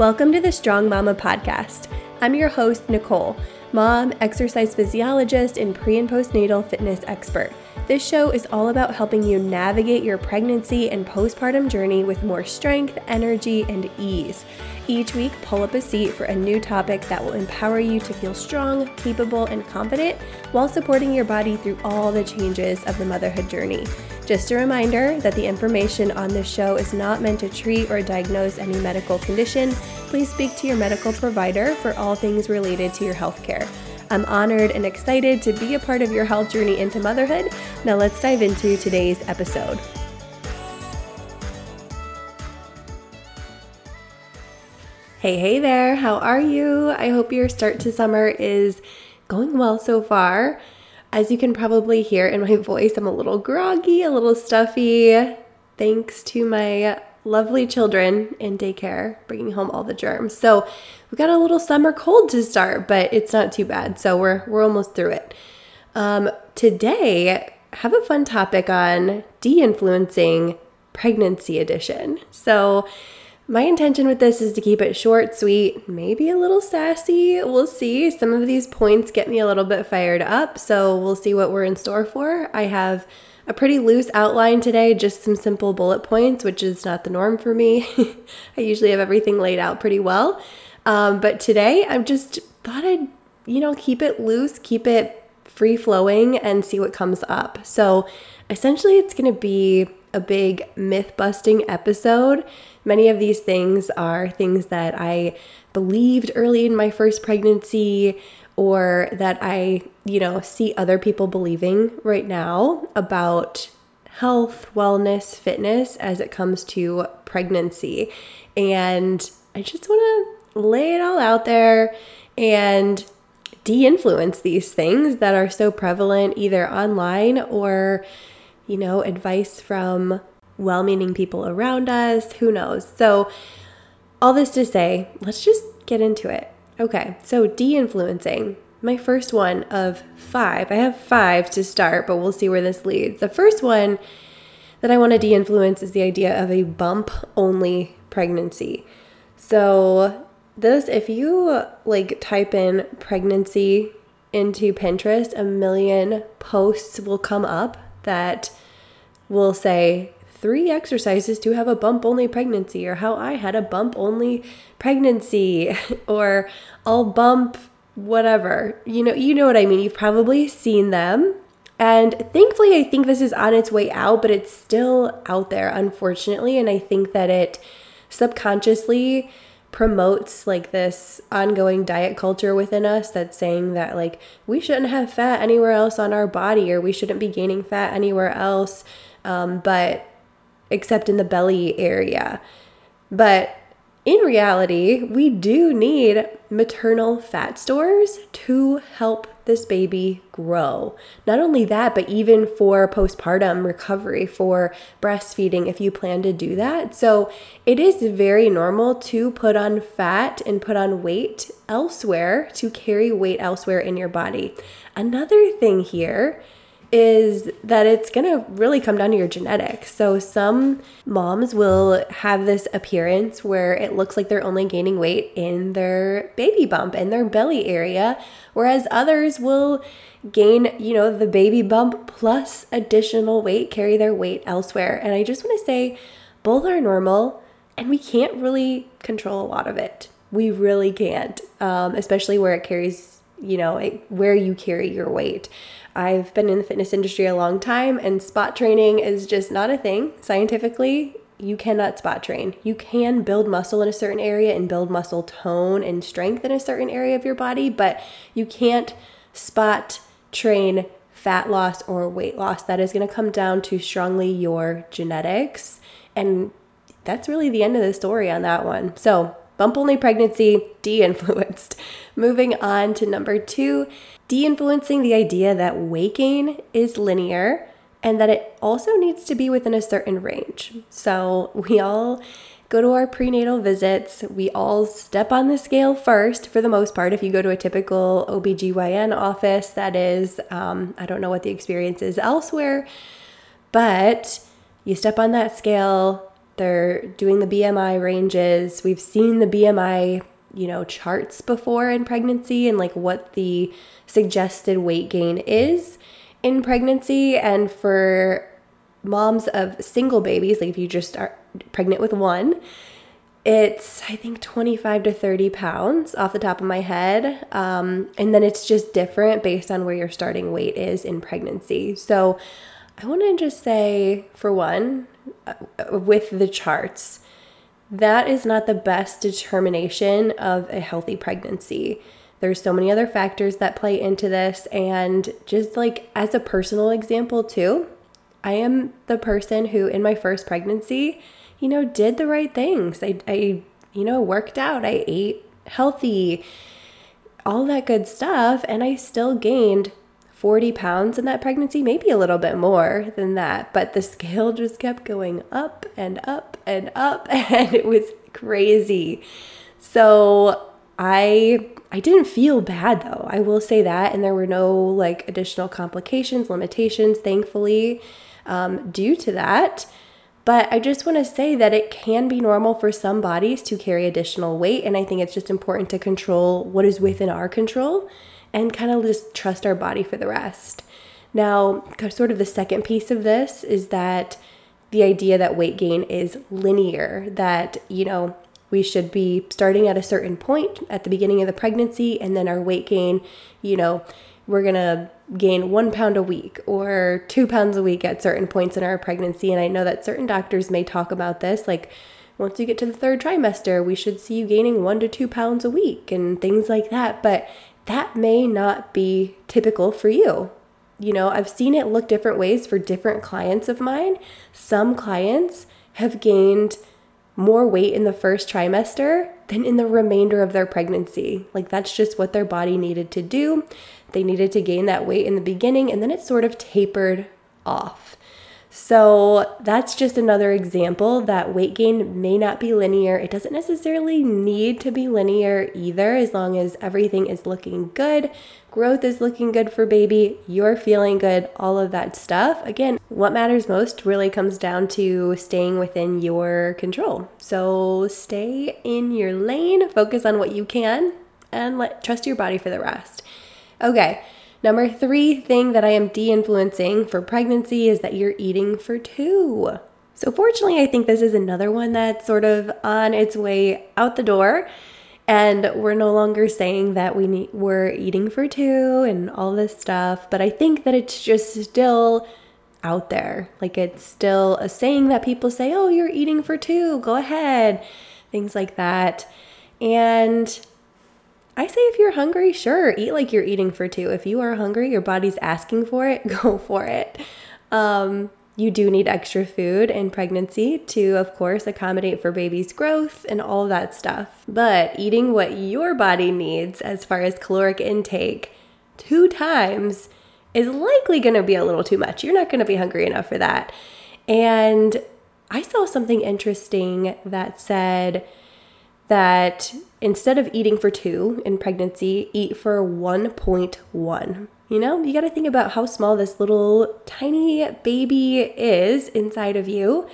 Welcome to the Strong Mama podcast. I'm your host, Nicole, mom, exercise physiologist, and pre and postnatal fitness expert. This show is all about helping you navigate your pregnancy and postpartum journey with more strength, energy, and ease. Each week, pull up a seat for a new topic that will empower you to feel strong, capable, and confident while supporting your body through all the changes of the motherhood journey. Just a reminder that the information on this show is not meant to treat or diagnose any medical condition. Please speak to your medical provider for all things related to your healthcare. I'm honored and excited to be a part of your health journey into motherhood. Now, let's dive into today's episode. Hey, hey there, how are you? I hope your start to summer is going well so far. As you can probably hear in my voice, I'm a little groggy, a little stuffy, thanks to my lovely children in daycare bringing home all the germs. So we got a little summer cold to start, but it's not too bad. So we're we're almost through it. Um, today, have a fun topic on de-influencing pregnancy edition. So my intention with this is to keep it short, sweet, maybe a little sassy. We'll see. Some of these points get me a little bit fired up, so we'll see what we're in store for. I have a pretty loose outline today, just some simple bullet points, which is not the norm for me. I usually have everything laid out pretty well. Um, but today I just thought I'd, you know, keep it loose, keep it free flowing, and see what comes up. So essentially, it's going to be a big myth busting episode. Many of these things are things that I believed early in my first pregnancy or that I, you know, see other people believing right now about health, wellness, fitness as it comes to pregnancy. And I just want to lay it all out there and de influence these things that are so prevalent either online or, you know, advice from well meaning people around us. Who knows? So, all this to say, let's just get into it. Okay, so de influencing. My first one of five. I have five to start, but we'll see where this leads. The first one that I want to de influence is the idea of a bump only pregnancy. So, this, if you like type in pregnancy into Pinterest, a million posts will come up that will say three exercises to have a bump only pregnancy, or how I had a bump only pregnancy, or I'll bump whatever. You know, you know what I mean. You've probably seen them. And thankfully, I think this is on its way out, but it's still out there, unfortunately. And I think that it subconsciously promotes like this ongoing diet culture within us that's saying that like we shouldn't have fat anywhere else on our body or we shouldn't be gaining fat anywhere else. Um, but except in the belly area. But in reality, we do need maternal fat stores to help this baby grow. Not only that, but even for postpartum recovery, for breastfeeding, if you plan to do that. So it is very normal to put on fat and put on weight elsewhere, to carry weight elsewhere in your body. Another thing here is that it's going to really come down to your genetics. So, some moms will have this appearance where it looks like they're only gaining weight in their baby bump, in their belly area, whereas others will gain, you know, the baby bump plus additional weight, carry their weight elsewhere. And I just want to say both are normal and we can't really control a lot of it. We really can't, um, especially where it carries, you know, it, where you carry your weight. I've been in the fitness industry a long time, and spot training is just not a thing scientifically. You cannot spot train. You can build muscle in a certain area and build muscle tone and strength in a certain area of your body, but you can't spot train fat loss or weight loss. That is going to come down to strongly your genetics. And that's really the end of the story on that one. So, bump only pregnancy, de influenced. Moving on to number two de influencing the idea that weight gain is linear and that it also needs to be within a certain range. So we all go to our prenatal visits, we all step on the scale first for the most part. If you go to a typical OBGYN office, that is, um, I don't know what the experience is elsewhere, but you step on that scale they're doing the BMI ranges. We've seen the BMI, you know, charts before in pregnancy and like what the suggested weight gain is in pregnancy. And for moms of single babies, like if you just are pregnant with one, it's I think 25 to 30 pounds off the top of my head. Um, and then it's just different based on where your starting weight is in pregnancy. So I want to just say, for one, uh, with the charts, that is not the best determination of a healthy pregnancy. There's so many other factors that play into this. And just like as a personal example, too, I am the person who, in my first pregnancy, you know, did the right things. I, I you know, worked out, I ate healthy, all that good stuff. And I still gained 40 pounds in that pregnancy, maybe a little bit more than that. But the scale just kept going up and up and up, and it was crazy. So I I didn't feel bad though. I will say that, and there were no like additional complications, limitations, thankfully, um, due to that. But I just want to say that it can be normal for some bodies to carry additional weight, and I think it's just important to control what is within our control and kind of just trust our body for the rest. Now, sort of the second piece of this is that the idea that weight gain is linear, that, you know, we should be starting at a certain point at the beginning of the pregnancy, and then our weight gain, you know, we're gonna gain one pound a week or two pounds a week at certain points in our pregnancy. And I know that certain doctors may talk about this, like once you get to the third trimester, we should see you gaining one to two pounds a week and things like that. But that may not be typical for you. You know, I've seen it look different ways for different clients of mine. Some clients have gained more weight in the first trimester than in the remainder of their pregnancy. Like, that's just what their body needed to do. They needed to gain that weight in the beginning, and then it sort of tapered off. So that's just another example that weight gain may not be linear. It doesn't necessarily need to be linear either, as long as everything is looking good, growth is looking good for baby, you're feeling good, all of that stuff. Again, what matters most really comes down to staying within your control. So stay in your lane, focus on what you can, and let trust your body for the rest. Okay. Number three thing that I am de influencing for pregnancy is that you're eating for two. So, fortunately, I think this is another one that's sort of on its way out the door. And we're no longer saying that we need, we're eating for two and all this stuff, but I think that it's just still out there. Like it's still a saying that people say, oh, you're eating for two, go ahead, things like that. And I say if you're hungry, sure, eat like you're eating for two. If you are hungry, your body's asking for it, go for it. Um, you do need extra food in pregnancy to, of course, accommodate for baby's growth and all that stuff. But eating what your body needs as far as caloric intake two times is likely going to be a little too much. You're not going to be hungry enough for that. And I saw something interesting that said that instead of eating for two in pregnancy, eat for 1.1. You know, you got to think about how small this little tiny baby is inside of you.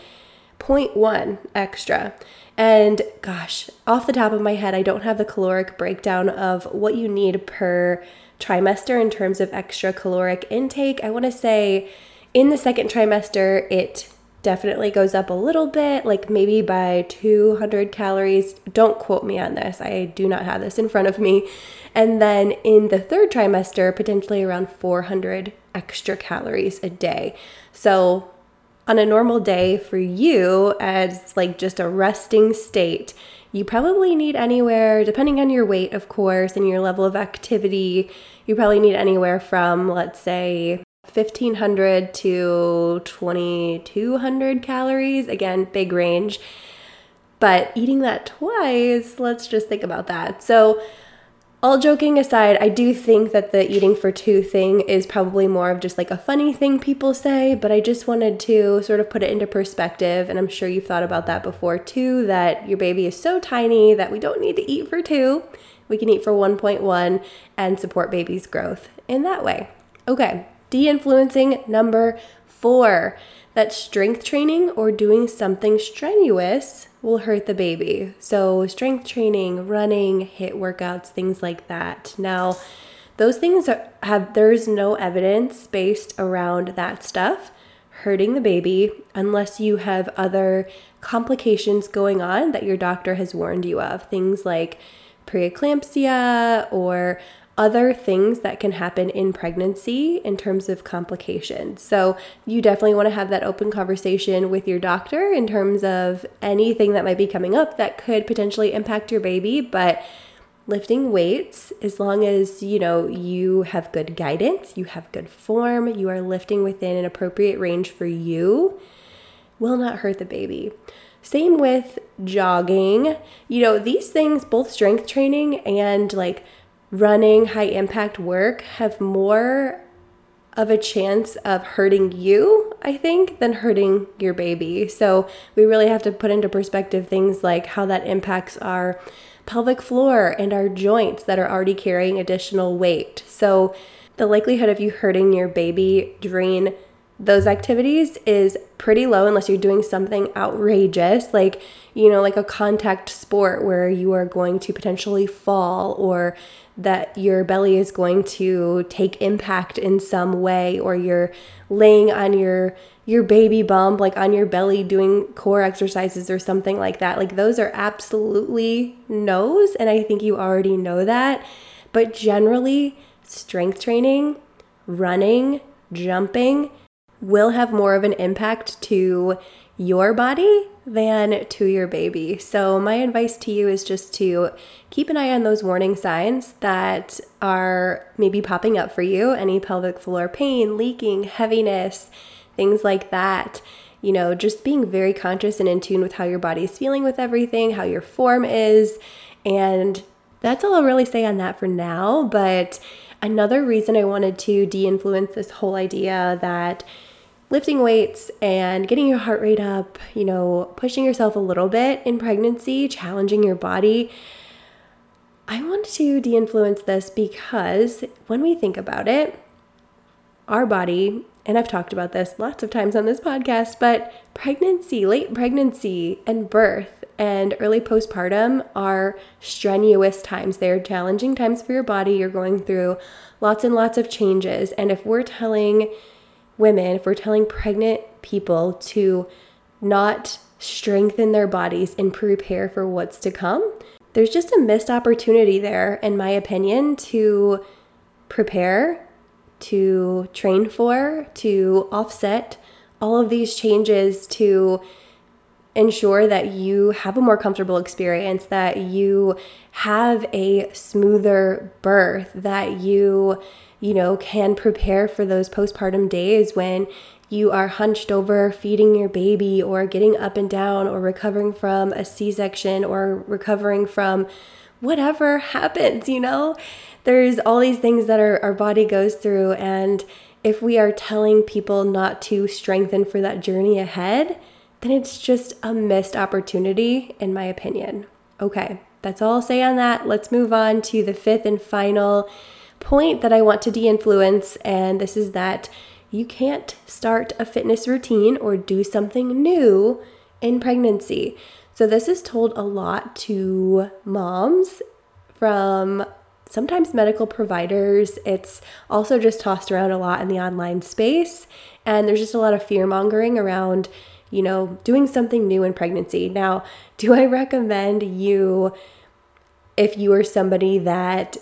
0.1 extra. And gosh, off the top of my head, I don't have the caloric breakdown of what you need per trimester in terms of extra caloric intake. I want to say in the second trimester, it definitely goes up a little bit, like maybe by 200 calories. Don't quote me on this, I do not have this in front of me. And then in the third trimester, potentially around 400 extra calories a day. So, on a normal day for you, as like just a resting state, you probably need anywhere, depending on your weight, of course, and your level of activity, you probably need anywhere from, let's say, 1500 to 2200 calories. Again, big range. But eating that twice, let's just think about that. So, all joking aside, I do think that the eating for two thing is probably more of just like a funny thing people say, but I just wanted to sort of put it into perspective. And I'm sure you've thought about that before too that your baby is so tiny that we don't need to eat for two. We can eat for 1.1 and support baby's growth in that way. Okay, de influencing number four that strength training or doing something strenuous will hurt the baby. So, strength training, running, HIIT workouts, things like that. Now, those things are, have there's no evidence based around that stuff hurting the baby unless you have other complications going on that your doctor has warned you of. Things like preeclampsia or other things that can happen in pregnancy in terms of complications. So, you definitely want to have that open conversation with your doctor in terms of anything that might be coming up that could potentially impact your baby. But lifting weights, as long as you know you have good guidance, you have good form, you are lifting within an appropriate range for you, will not hurt the baby. Same with jogging. You know, these things, both strength training and like running high impact work, have more of a chance of hurting you, I think, than hurting your baby. So we really have to put into perspective things like how that impacts our pelvic floor and our joints that are already carrying additional weight. So the likelihood of you hurting your baby during those activities is pretty low unless you're doing something outrageous, like, you know, like a contact sport where you are going to potentially fall or that your belly is going to take impact in some way or you're laying on your your baby bump like on your belly doing core exercises or something like that. Like those are absolutely no's and i think you already know that. But generally strength training running jumping will have more of an impact to your body than to your baby. So, my advice to you is just to keep an eye on those warning signs that are maybe popping up for you any pelvic floor pain, leaking, heaviness, things like that. You know, just being very conscious and in tune with how your body is feeling with everything, how your form is. And that's all I'll really say on that for now. But another reason I wanted to de influence this whole idea that lifting weights and getting your heart rate up, you know, pushing yourself a little bit in pregnancy, challenging your body. I wanted to de influence this because when we think about it, our body, and I've talked about this lots of times on this podcast, but pregnancy, late pregnancy, and birth and early postpartum are strenuous times. They're challenging times for your body. You're going through lots and lots of changes. And if we're telling women, if we're telling pregnant people to not strengthen their bodies and prepare for what's to come, there's just a missed opportunity there, in my opinion, to prepare, to train for, to offset all of these changes to ensure that you have a more comfortable experience, that you have a smoother birth, that you you know, can prepare for those postpartum days when you are hunched over feeding your baby or getting up and down or recovering from a C section or recovering from whatever happens, you know? There's all these things that our, our body goes through. And if we are telling people not to strengthen for that journey ahead, then it's just a missed opportunity, in my opinion. Okay, that's all I'll say on that. Let's move on to the fifth and final point that I want to de influence, and this is that you can't start a fitness routine or do something new in pregnancy. So, this is told a lot to moms from sometimes medical providers. It's also just tossed around a lot in the online space, and there's just a lot of fear mongering around, you know, doing something new in pregnancy. Now, do I recommend you? If you are somebody that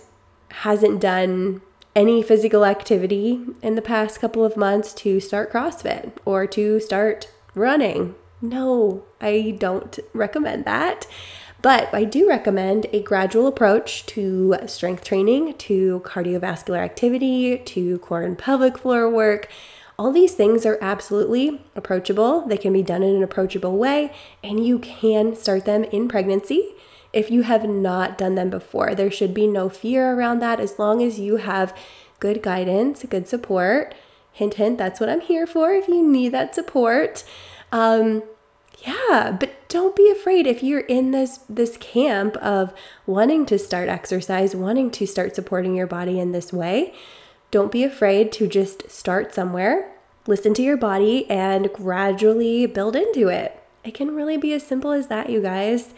hasn't done any physical activity in the past couple of months to start CrossFit or to start running. No, I don't recommend that. But I do recommend a gradual approach to strength training, to cardiovascular activity, to core and pelvic floor work. All these things are absolutely approachable. They can be done in an approachable way, and you can start them in pregnancy if you have not done them before. There should be no fear around that as long as you have good guidance, good support. Hint, hint, that's what I'm here for if you need that support. Um, yeah, but don't be afraid if you're in this this camp of wanting to start exercise, wanting to start supporting your body in this way. Don't be afraid to just start somewhere listen to your body and gradually build into it. It can really be as simple as that, you guys.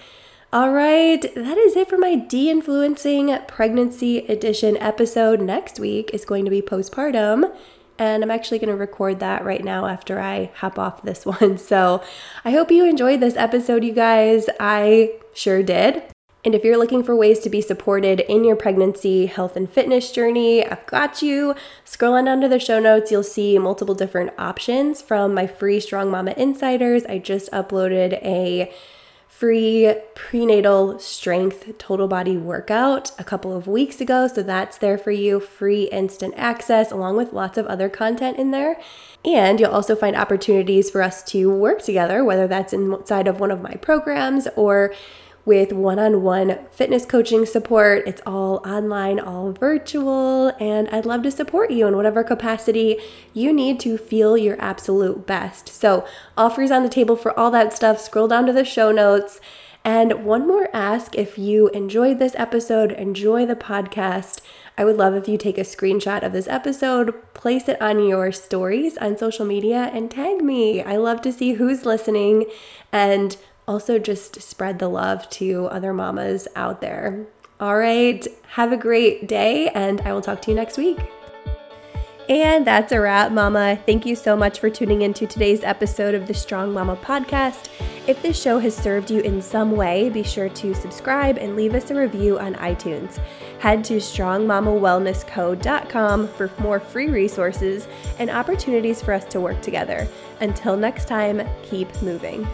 All right, that is it for my de influencing pregnancy edition episode. Next week is going to be postpartum, and I'm actually going to record that right now after I hop off this one. So I hope you enjoyed this episode, you guys. I sure did. And if you're looking for ways to be supported in your pregnancy, health, and fitness journey, I've got you. Scroll on down to the show notes, you'll see multiple different options from my free Strong Mama Insiders. I just uploaded a free prenatal strength total body workout a couple of weeks ago. So that's there for you, free instant access, along with lots of other content in there. And you'll also find opportunities for us to work together, whether that's inside of one of my programs or with one on one fitness coaching support. It's all online, all virtual, and I'd love to support you in whatever capacity you need to feel your absolute best. So, offers on the table for all that stuff. Scroll down to the show notes. And one more ask if you enjoyed this episode, enjoy the podcast. I would love if you take a screenshot of this episode, place it on your stories on social media, and tag me. I love to see who's listening and also just spread the love to other mamas out there. All right, have a great day, and I will talk to you next week. And that's a wrap, Mama. Thank you so much for tuning into today's episode of the Strong Mama podcast. If this show has served you in some way, be sure to subscribe and leave us a review on iTunes. Head to strongmamawellnessco.com for more free resources and opportunities for us to work together. Until next time, keep moving.